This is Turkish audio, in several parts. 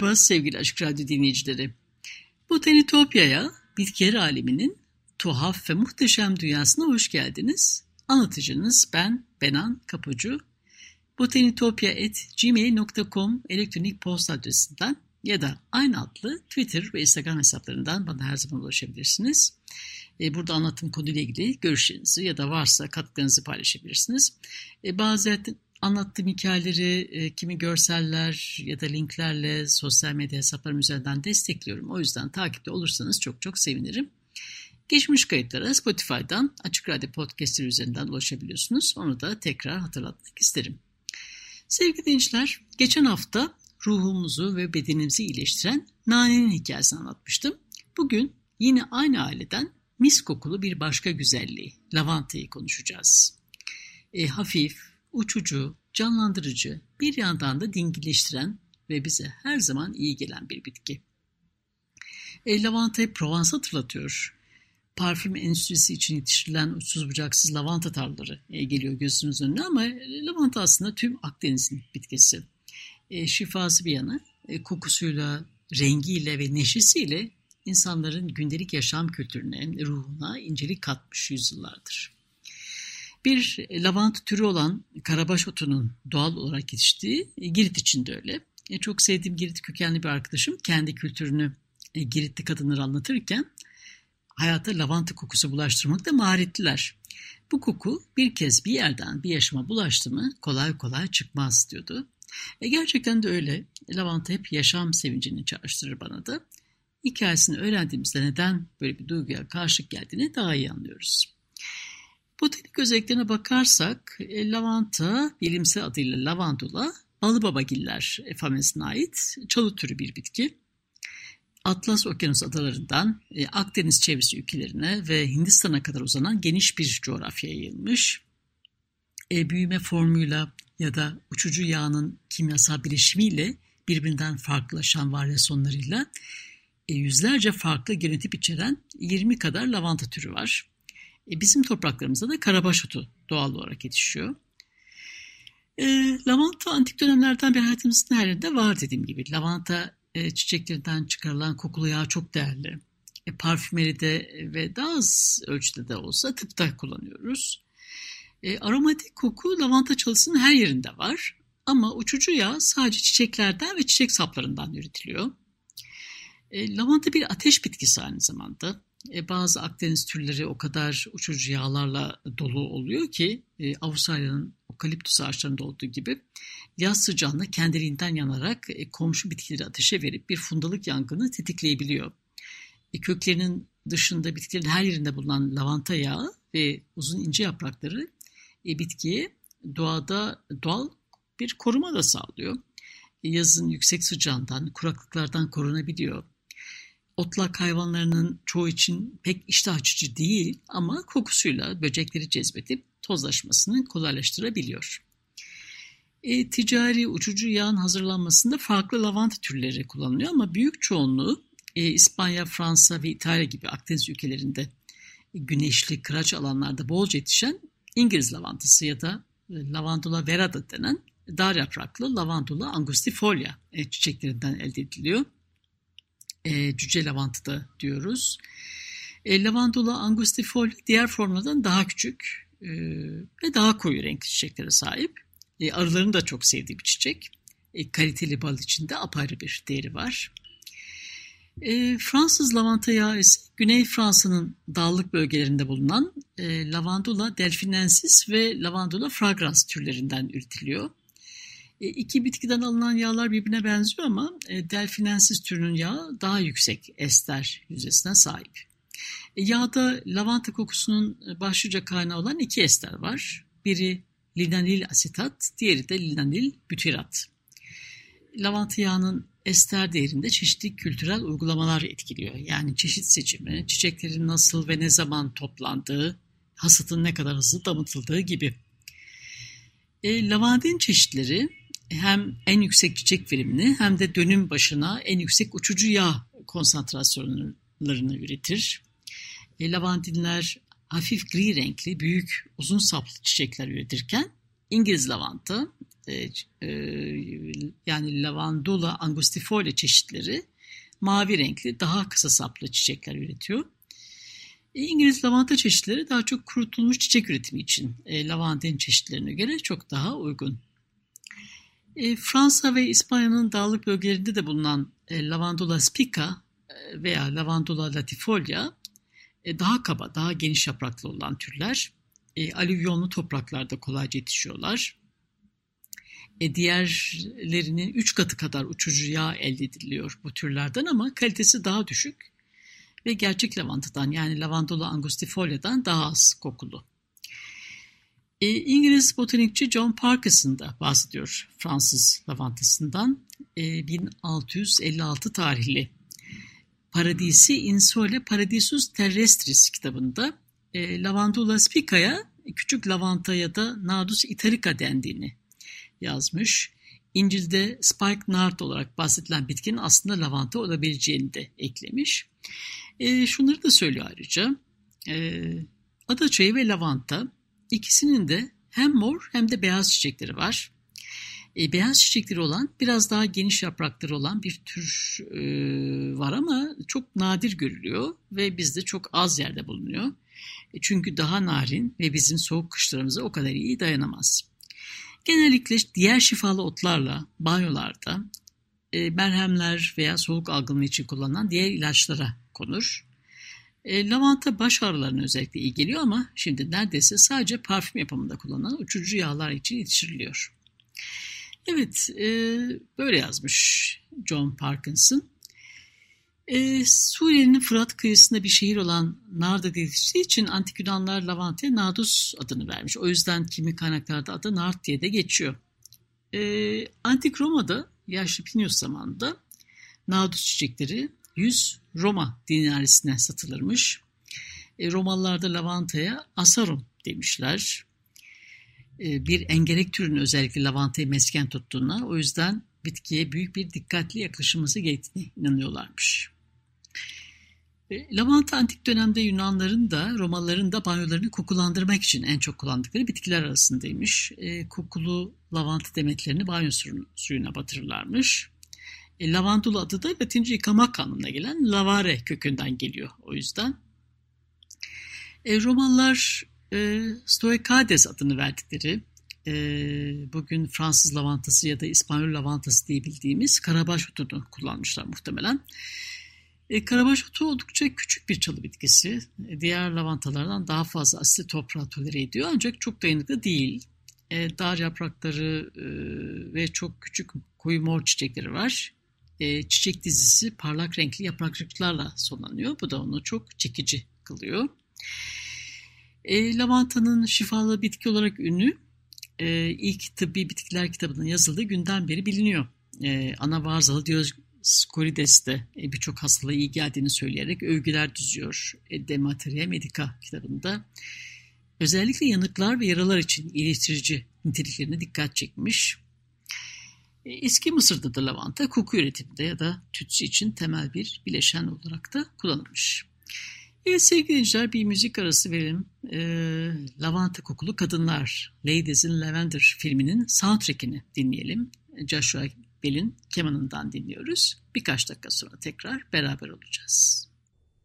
Merhaba sevgili Açık Radyo dinleyicileri. Botanitopya'ya, bitkiler aleminin tuhaf ve muhteşem dünyasına hoş geldiniz. Anlatıcınız ben Benan Kapucu. botanitopya.gmail.com elektronik posta adresinden ya da aynı adlı Twitter ve Instagram hesaplarından bana her zaman ulaşabilirsiniz. E, burada anlatım konuyla ilgili görüşlerinizi ya da varsa katkılarınızı paylaşabilirsiniz. E, bazen Anlattığım hikayeleri e, kimi görseller ya da linklerle sosyal medya hesaplarım üzerinden destekliyorum. O yüzden takipte olursanız çok çok sevinirim. Geçmiş kayıtlara Spotify'dan Açık Radyo Podcast'leri üzerinden ulaşabiliyorsunuz. Onu da tekrar hatırlatmak isterim. Sevgili dinleyiciler, geçen hafta ruhumuzu ve bedenimizi iyileştiren nanenin hikayesini anlatmıştım. Bugün yine aynı aileden mis kokulu bir başka güzelliği, lavantayı konuşacağız. E, hafif, uçucu, canlandırıcı, bir yandan da dingileştiren ve bize her zaman iyi gelen bir bitki. E, lavantayı Provence hatırlatıyor. Parfüm endüstrisi için yetiştirilen uçsuz bucaksız lavanta tarlaları e, geliyor gözünüz önüne ama lavanta aslında tüm Akdeniz'in bitkisi. E, şifası bir yana, e, kokusuyla, rengiyle ve neşesiyle insanların gündelik yaşam kültürüne, ruhuna incelik katmış yüzyıllardır. Bir lavanta türü olan karabaş otunun doğal olarak yetiştiği e, Girit için de öyle. E, çok sevdiğim Girit kökenli bir arkadaşım kendi kültürünü e, Giritli kadınları anlatırken hayata lavanta kokusu bulaştırmakta maharetliler. Bu koku bir kez bir yerden bir yaşama bulaştı mı kolay kolay çıkmaz diyordu. E gerçekten de öyle. Lavanta hep yaşam sevincini çağrıştırır bana da. Hikayesini öğrendiğimizde neden böyle bir duyguya karşılık geldiğini daha iyi anlıyoruz. Botanik özelliklerine bakarsak e, lavanta bilimsel adıyla lavandula balıbabagiller familesine ait çalı türü bir bitki. Atlas Okyanus adalarından e, Akdeniz çevresi ülkelerine ve Hindistan'a kadar uzanan geniş bir coğrafyaya yayılmış. E, büyüme formuyla ya da uçucu yağının kimyasal bileşimiyle birbirinden farklılaşan varyasyonlarıyla e, yüzlerce farklı genotip içeren 20 kadar lavanta türü var. E, bizim topraklarımızda da karabaş otu doğal olarak yetişiyor. E, lavanta antik dönemlerden beri hayatımızın her yerinde var dediğim gibi. Lavanta e, çiçeklerinden çıkarılan kokulu yağ çok değerli. E, parfümeride ve daha az ölçüde de olsa tıpta kullanıyoruz. E, aromatik koku lavanta çalısının her yerinde var. Ama uçucu yağ sadece çiçeklerden ve çiçek saplarından üretiliyor. E, lavanta bir ateş bitkisi aynı zamanda. E, bazı Akdeniz türleri o kadar uçucu yağlarla dolu oluyor ki e, Avustralya'nın okaliptüs ağaçlarında olduğu gibi yaz sıcağında kendiliğinden yanarak e, komşu bitkileri ateşe verip bir fundalık yangını tetikleyebiliyor. E, köklerinin dışında bitkilerin her yerinde bulunan lavanta yağı ve uzun ince yaprakları e, bitkiye doğada doğal bir koruma da sağlıyor. E, yazın yüksek sıcağından, kuraklıklardan korunabiliyor otlak hayvanlarının çoğu için pek iştah açıcı değil ama kokusuyla böcekleri cezbedip tozlaşmasını kolaylaştırabiliyor. E, ticari uçucu yağın hazırlanmasında farklı lavanta türleri kullanılıyor ama büyük çoğunluğu e, İspanya, Fransa ve İtalya gibi Akdeniz ülkelerinde güneşli kıraç alanlarda bolca yetişen İngiliz lavantası ya da e, lavandula verada denen dar yapraklı lavandula angustifolia e, çiçeklerinden elde ediliyor e, cüce lavantı diyoruz. E, lavandula angustifoli diğer formlardan daha küçük e, ve daha koyu renkli çiçeklere sahip. E, arıların da çok sevdiği bir çiçek. E, kaliteli bal içinde apayrı bir değeri var. E, Fransız lavanta yağı ise Güney Fransa'nın dağlık bölgelerinde bulunan e, Lavandula delfinensis ve Lavandula fragrans türlerinden üretiliyor. E, iki bitkiden alınan yağlar birbirine benziyor ama e, delfinensis türünün yağı daha yüksek ester yüzdesine sahip. E, yağda lavanta kokusunun başlıca kaynağı olan iki ester var. Biri linanil asetat, diğeri de linanil bütirat. Lavanta yağının ester değerinde çeşitli kültürel uygulamalar etkiliyor. Yani çeşit seçimi, çiçeklerin nasıl ve ne zaman toplandığı, hasatın ne kadar hızlı damıtıldığı gibi. E, lavandin çeşitleri hem en yüksek çiçek verimini hem de dönüm başına en yüksek uçucu yağ konsantrasyonlarını üretir. E, lavandinler hafif gri renkli, büyük, uzun saplı çiçekler üretirken İngiliz lavanta e, e, yani lavandula angustifolia çeşitleri mavi renkli, daha kısa saplı çiçekler üretiyor. E, İngiliz lavanta çeşitleri daha çok kurutulmuş çiçek üretimi için e, lavandin çeşitlerine göre çok daha uygun. E, Fransa ve İspanya'nın dağlık bölgelerinde de bulunan e, Lavandula spica e, veya Lavandula latifolia e, daha kaba, daha geniş yapraklı olan türler. E, alüvyonlu topraklarda kolayca yetişiyorlar. E, diğerlerinin üç katı kadar uçucu yağ elde ediliyor bu türlerden ama kalitesi daha düşük ve gerçek lavantadan yani Lavandula angustifolia'dan daha az kokulu. E, İngiliz botanikçi John Parkinson da bahsediyor Fransız lavantasından. E, 1656 tarihli Paradisi Insole Paradisus Terrestris kitabında e, Lavandula spica'ya küçük lavanta ya da Nadus italica dendiğini yazmış. İncil'de spike nard olarak bahsedilen bitkinin aslında lavanta olabileceğini de eklemiş. E, şunları da söylüyor ayrıca. E, adaçayı ve lavanta ikisinin de hem mor hem de beyaz çiçekleri var. E, beyaz çiçekleri olan biraz daha geniş yaprakları olan bir tür e, var ama çok nadir görülüyor ve bizde çok az yerde bulunuyor. E, çünkü daha narin ve bizim soğuk kışlarımıza o kadar iyi dayanamaz. Genellikle diğer şifalı otlarla banyolarda e, merhemler veya soğuk algınlığı için kullanılan diğer ilaçlara konur. E, lavanta baş ağrılarına özellikle iyi geliyor ama şimdi neredeyse sadece parfüm yapımında kullanılan uçucu yağlar için yetiştiriliyor. Evet, e, böyle yazmış John Parkinson. E, Suriye'nin Fırat kıyısında bir şehir olan Narda geliştiği için antik Yunanlar lavantaya Nadus adını vermiş. O yüzden kimi kaynaklarda adı Nard diye de geçiyor. E, antik Roma'da yaşlı Plinius zamanında Nadus çiçekleri 100 Roma dinarisine satılırmış. E, Romalılar da lavantaya asarum demişler. E, bir engerek türünün özellikle lavantayı mesken tuttuğuna o yüzden bitkiye büyük bir dikkatli yaklaşılması gerektiğine inanıyorlarmış. E, lavanta antik dönemde Yunanların da Romalıların da banyolarını kokulandırmak için en çok kullandıkları bitkiler arasındaymış. E, kokulu lavanta demetlerini banyo suyuna batırırlarmış. E, lavandula adı da Latince yıkamak anlamına gelen lavare kökünden geliyor o yüzden. E, Romalılar e, Stoikades adını verdikleri e, bugün Fransız lavantası ya da İspanyol lavantası diye bildiğimiz karabaş otunu kullanmışlar muhtemelen. E, karabaş otu oldukça küçük bir çalı bitkisi. E, diğer lavantalardan daha fazla asit toprağı tolere ediyor ancak çok dayanıklı değil. E, dar yaprakları e, ve çok küçük koyu mor çiçekleri var. E, çiçek dizisi parlak renkli yaprakçıklarla sonlanıyor. Bu da onu çok çekici kılıyor. E, lavantanın şifalı bitki olarak ünlü e, ilk tıbbi bitkiler kitabının yazıldığı günden beri biliniyor. E, Anavarzalı Dioscorides de e, birçok hastalığa iyi geldiğini söyleyerek övgüler düzüyor. E, De Materia Medica kitabında. Özellikle yanıklar ve yaralar için iyileştirici niteliklerine dikkat çekmiş. E, eski Mısır'da da lavanta koku üretiminde ya da tütsü için temel bir bileşen olarak da kullanılmış. Evet sevgili dinleyiciler bir müzik arası verelim. E, Lavanta Kokulu Kadınlar, Ladies in Lavender filminin soundtrackini dinleyelim. Joshua Bell'in kemanından dinliyoruz. Birkaç dakika sonra tekrar beraber olacağız.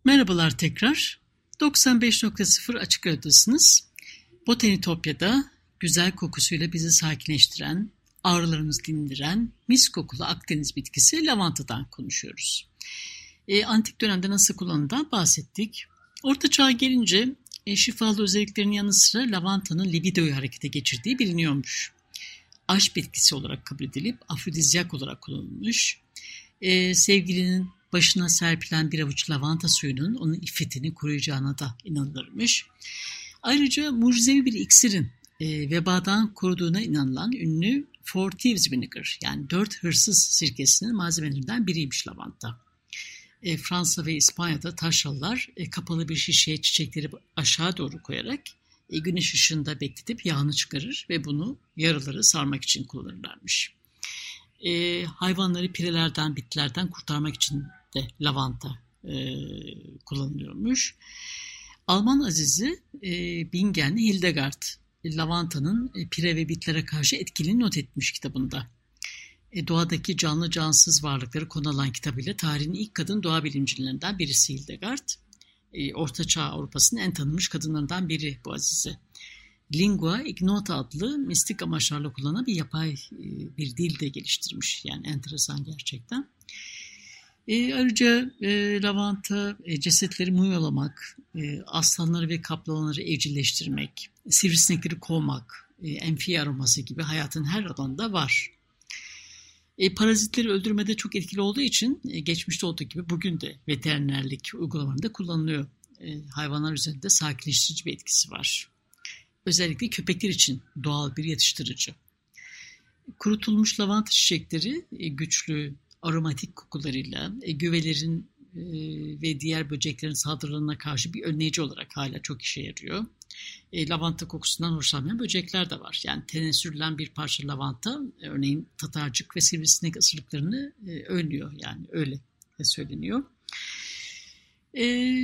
Merhabalar tekrar. 95.0 Açık Radyo'dasınız. Botanitopya'da güzel kokusuyla bizi sakinleştiren, ağrılarımızı dindiren mis kokulu Akdeniz bitkisi lavantadan konuşuyoruz. E, antik dönemde nasıl kullanıldığından bahsettik. Orta çağ gelince e, şifalı özelliklerinin yanı sıra lavantanın libidoyu harekete geçirdiği biliniyormuş. aşk bitkisi olarak kabul edilip afrodizyak olarak kullanılmış. E, sevgilinin başına serpilen bir avuç lavanta suyunun onun iffetini koruyacağına da inanılırmış. Ayrıca mucizevi bir iksirin e, vebadan koruduğuna inanılan ünlü Four Thieves Vinegar yani dört hırsız sirkesinin malzemelerinden biriymiş lavanta. E, Fransa ve İspanya'da taşralılar e, kapalı bir şişeye çiçekleri aşağı doğru koyarak e, güneş ışığında bekletip yağını çıkarır ve bunu yaraları sarmak için kullanırlarmış. E, hayvanları pirelerden, bitlerden kurtarmak için de lavanta e, kullanılıyormuş. Alman azizi e, Bingenli Hildegard lavantanın e, pire ve bitlere karşı etkili not etmiş kitabında. E, doğadaki canlı cansız varlıkları konu alan kitabıyla tarihin ilk kadın doğa bilimcilerinden birisi Hildegard. E, Orta Çağ Avrupa'sının en tanınmış kadınlarından biri bu azize. Lingua Ignota adlı mistik amaçlarla kullanan bir yapay e, bir dil de geliştirmiş. Yani enteresan gerçekten. E, ayrıca e, lavanta e, cesetleri mumyalamak, e, aslanları ve kaplanları evcilleştirmek, sivrisinekleri kovmak, e, enfi aroması gibi hayatın her alanında var. E, parazitleri öldürmede çok etkili olduğu için e, geçmişte olduğu gibi bugün de veterinerlik uygulamalarında kullanılıyor. E, hayvanlar üzerinde sakinleştirici bir etkisi var. Özellikle köpekler için doğal bir yatıştırıcı. Kurutulmuş lavanta çiçekleri e, güçlü aromatik kokularıyla e, güvelerin e, ve diğer böceklerin saldırılarına karşı bir önleyici olarak hala çok işe yarıyor. E, lavanta kokusundan hoşlanmayan böcekler de var. Yani tene sürülen bir parça lavanta örneğin tatarcık ve sivrisinek ısırıklarını e, önlüyor. Yani öyle söyleniyor. E,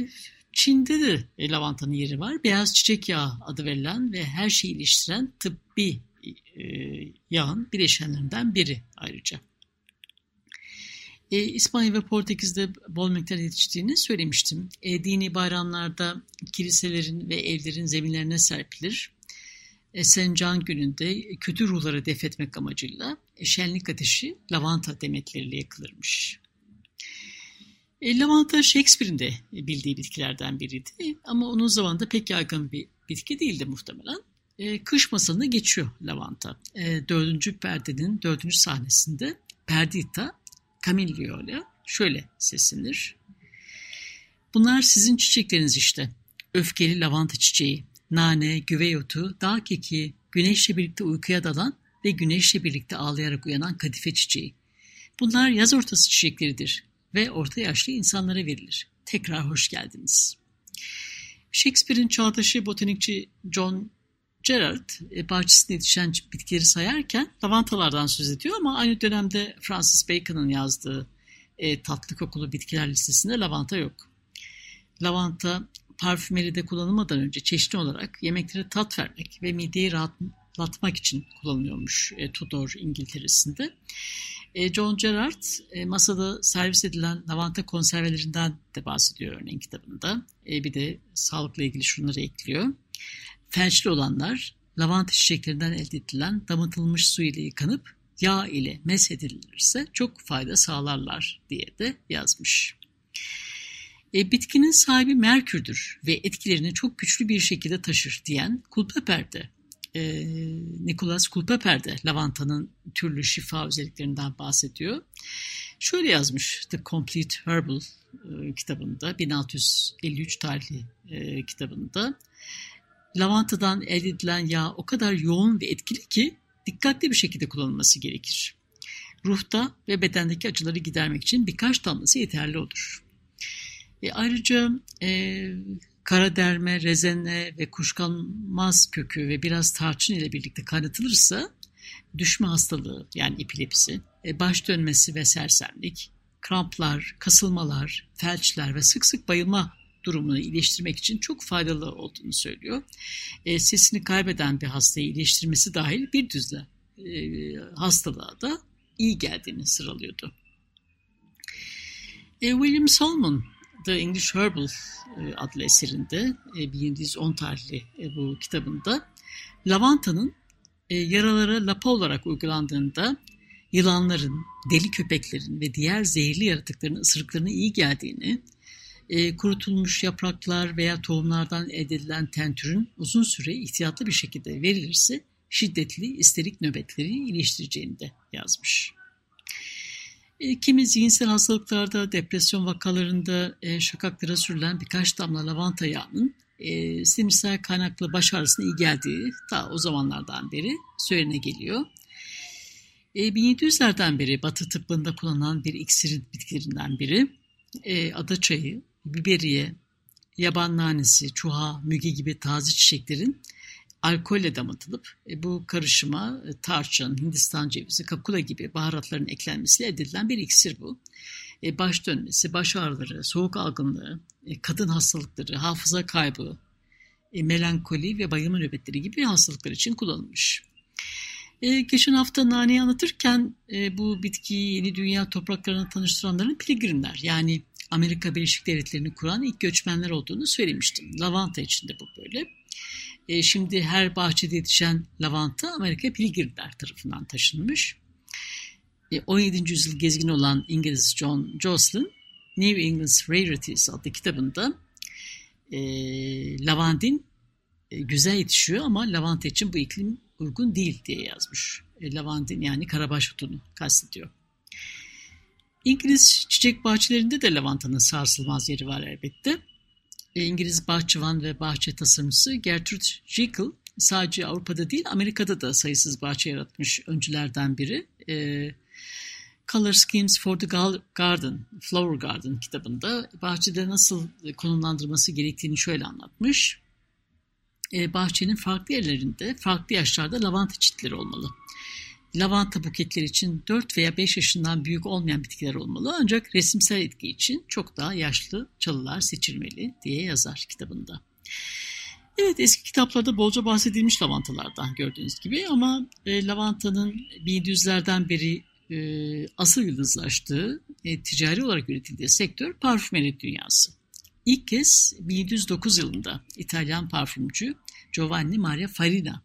Çin'de de e, lavantanın yeri var. Beyaz çiçek yağı adı verilen ve her şeyi iliştiren tıbbi e, yağın bileşenlerinden biri ayrıca. E, İspanya ve Portekiz'de bol miktar yetiştiğini söylemiştim. E, dini bayramlarda kiliselerin ve evlerin zeminlerine serpilir. E, Sencan gününde kötü ruhları defetmek amacıyla e, şenlik ateşi lavanta demetleriyle yakılırmış. E, lavanta Shakespeare'in de bildiği bitkilerden biriydi ama onun zamanında pek yaygın bir bitki değildi muhtemelen. E, kış masalına geçiyor lavanta. E, dördüncü perdenin dördüncü sahnesinde Perdita Camillio'yla şöyle seslenir. Bunlar sizin çiçekleriniz işte. Öfkeli lavanta çiçeği, nane, güvey otu, dağ keki, güneşle birlikte uykuya dalan ve güneşle birlikte ağlayarak uyanan kadife çiçeği. Bunlar yaz ortası çiçekleridir ve orta yaşlı insanlara verilir. Tekrar hoş geldiniz. Shakespeare'in çağdaşı botanikçi John Gerard e, bahçesinde yetişen bitkileri sayarken lavantalardan söz ediyor ama aynı dönemde Francis Bacon'ın yazdığı e, tatlı kokulu bitkiler listesinde lavanta yok. Lavanta parfümeride kullanılmadan önce çeşitli olarak yemeklere tat vermek ve mideyi rahatlatmak için kullanılıyormuş e, Tudor İngiltere'sinde. E, John Gerard e, masada servis edilen lavanta konservelerinden de bahsediyor örneğin kitabında. E, bir de sağlıkla ilgili şunları ekliyor. Felçli olanlar lavanta çiçeklerinden elde edilen damıtılmış su ile yıkanıp yağ ile meshedilirse çok fayda sağlarlar diye de yazmış. E, bitkinin sahibi Merkür'dür ve etkilerini çok güçlü bir şekilde taşır diyen Kulpeper de e, Nicholas Culpeper de lavantanın türlü şifa özelliklerinden bahsediyor. Şöyle yazmış The Complete Herbal e, kitabında 1653 tarihli e, kitabında lavantadan elde edilen yağ o kadar yoğun ve etkili ki dikkatli bir şekilde kullanılması gerekir. Ruhta ve bedendeki acıları gidermek için birkaç damlası yeterli olur. E, ayrıca e, kara rezene ve kuşkanmaz kökü ve biraz tarçın ile birlikte kaynatılırsa düşme hastalığı yani epilepsi, e, baş dönmesi ve sersemlik, kramplar, kasılmalar, felçler ve sık sık bayılma durumunu iyileştirmek için çok faydalı olduğunu söylüyor. E, sesini kaybeden bir hastayı iyileştirmesi dahil bir düzle e, hastalığa da iyi geldiğini sıralıyordu. E, William Solomon The English Herbal e, adlı eserinde e, 1710 tarihli e, bu kitabında lavantanın e, yaralara lapa olarak uygulandığında yılanların, deli köpeklerin ve diğer zehirli yaratıkların ısırıklarına iyi geldiğini, e, kurutulmuş yapraklar veya tohumlardan edilen tentürün uzun süre ihtiyatlı bir şekilde verilirse şiddetli isterik nöbetleri iyileştireceğini de yazmış. E, kimi zihinsel hastalıklarda, depresyon vakalarında e, şakaklara sürülen birkaç damla lavanta yağının e, sinirsel kaynaklı baş ağrısına iyi geldiği ta o zamanlardan beri söylene geliyor. E, 1700'lerden beri Batı tıbbında kullanılan bir iksir bitkilerinden biri. E, ada çayı, biberiye, yaban nanesi, çuha, müge gibi taze çiçeklerin alkolle damıtılıp e, bu karışıma e, tarçın, Hindistan cevizi, kakula gibi baharatların eklenmesiyle elde edilen bir iksir bu. E, baş dönmesi, baş ağrıları, soğuk algınlığı, e, kadın hastalıkları, hafıza kaybı, e, melankoli ve bayılma nöbetleri gibi hastalıklar için kullanılmış. E, geçen hafta naneyi anlatırken e, bu bitkiyi yeni dünya topraklarına tanıştıranların pilgrimler yani Amerika Birleşik Devletleri'ni kuran ilk göçmenler olduğunu söylemiştim. Lavanta için de bu böyle. E, şimdi her bahçede yetişen lavanta Amerika pilgrimler tarafından taşınmış. E, 17. yüzyıl gezgin olan İngiliz John Jocelyn, New England's Rarities adlı kitabında e, lavandin e, güzel yetişiyor ama lavanta için bu iklim uygun değil diye yazmış. E, lavandin yani karabaş otunu kastediyor. İngiliz çiçek bahçelerinde de lavantanın sarsılmaz yeri var elbette. E, İngiliz bahçıvan ve bahçe tasarımcısı Gertrude Jekyll sadece Avrupa'da değil Amerika'da da sayısız bahçe yaratmış öncülerden biri. E, Color Schemes for the Garden, Flower Garden kitabında bahçede nasıl konumlandırması gerektiğini şöyle anlatmış. E, bahçenin farklı yerlerinde, farklı yaşlarda lavanta çitleri olmalı. Lavanta buketleri için 4 veya 5 yaşından büyük olmayan bitkiler olmalı ancak resimsel etki için çok daha yaşlı çalılar seçilmeli diye yazar kitabında. Evet eski kitaplarda bolca bahsedilmiş lavantalardan gördüğünüz gibi ama e, lavantanın 1700'lerden beri e, asıl yıldızlaştığı, e, ticari olarak üretildiği sektör parfümeri dünyası. İlk kez 1709 yılında İtalyan parfümcü Giovanni Maria Farina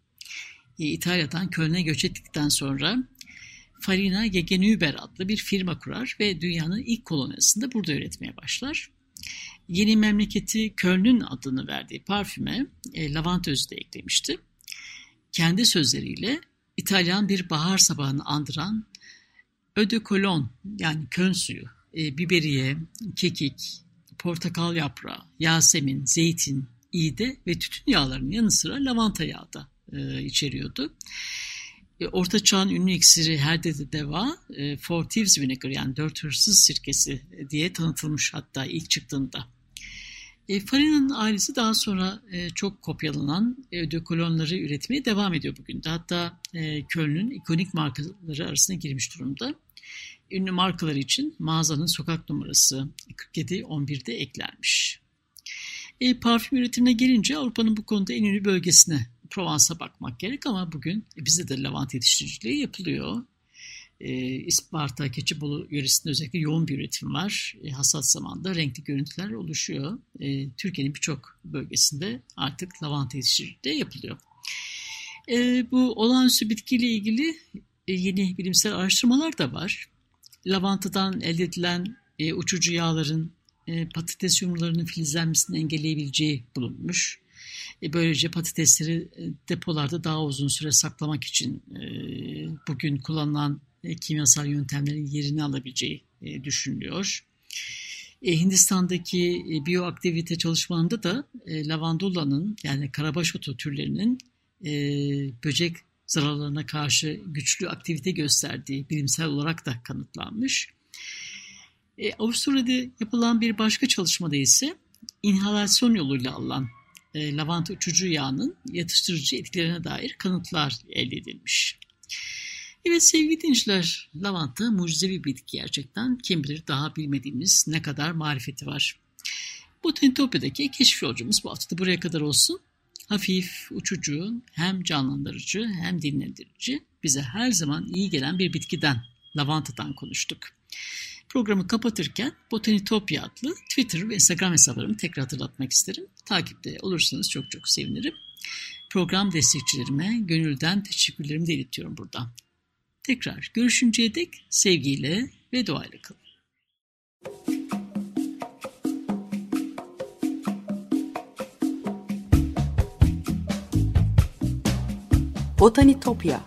İtalya'dan Köln'e göç ettikten sonra Farina Gegenüber adlı bir firma kurar ve dünyanın ilk kolonyasında burada üretmeye başlar. Yeni memleketi Köln'ün adını verdiği parfüme e, lavanta özü de eklemişti. Kendi sözleriyle İtalyan bir bahar sabahını andıran Eau de Cologne yani kön suyu, e, biberiye, kekik, portakal yaprağı, yasemin, zeytin, iğde ve tütün yağlarının yanı sıra lavanta yağı da e, içeriyordu. E, Orta Çağ'ın ünlü iksiri Herde Deva, e, Four Thieves Vinegar yani dört hırsız sirkesi diye tanıtılmış hatta ilk çıktığında. E, Farina'nın ailesi daha sonra e, çok kopyalanan e, ödökolonları üretmeye devam ediyor bugün de. Hatta e, Köln'ün ikonik markaları arasına girmiş durumda. Ünlü markalar için mağazanın sokak numarası 4711'de eklenmiş. E, parfüm üretimine gelince Avrupa'nın bu konuda en ünlü bölgesine Provence'a bakmak gerek ama bugün bizde de lavanta yetiştiriciliği yapılıyor. E, İsparta, Keçibolu yöresinde özellikle yoğun bir üretim var. E, hasat zamanda renkli görüntüler oluşuyor. E, Türkiye'nin birçok bölgesinde artık lavanta yetiştiriciliği yapılıyor. E, bu olağanüstü bitkiyle ilgili e, yeni bilimsel araştırmalar da var. Lavantadan elde edilen e, uçucu yağların e, patates yumrularının filizlenmesini engelleyebileceği bulunmuş. E, böylece patatesleri e, depolarda daha uzun süre saklamak için e, bugün kullanılan kimyasal yöntemlerin yerini alabileceği düşünülüyor. Hindistan'daki biyoaktivite çalışmalarında da lavandula'nın yani karabaş otu türlerinin böcek zararlarına karşı güçlü aktivite gösterdiği bilimsel olarak da kanıtlanmış. E, Avusturya'da yapılan bir başka çalışmada ise inhalasyon yoluyla alınan e, lavanta uçucu yağının yatıştırıcı etkilerine dair kanıtlar elde edilmiş. Evet sevgili dinleyiciler, lavanta mucizevi bir bitki gerçekten. Kim bilir daha bilmediğimiz ne kadar marifeti var. Botanitopya'daki keşif yolcumuz bu hafta buraya kadar olsun. Hafif, uçucu, hem canlandırıcı hem dinlendirici, bize her zaman iyi gelen bir bitkiden, lavantadan konuştuk. Programı kapatırken Botanitopya adlı Twitter ve Instagram hesaplarımı tekrar hatırlatmak isterim. Takipte olursanız çok çok sevinirim. Program destekçilerime gönülden teşekkürlerimi de iletiyorum buradan. Tekrar görüşünceye dek sevgiyle ve duayla kalın. Botanitopya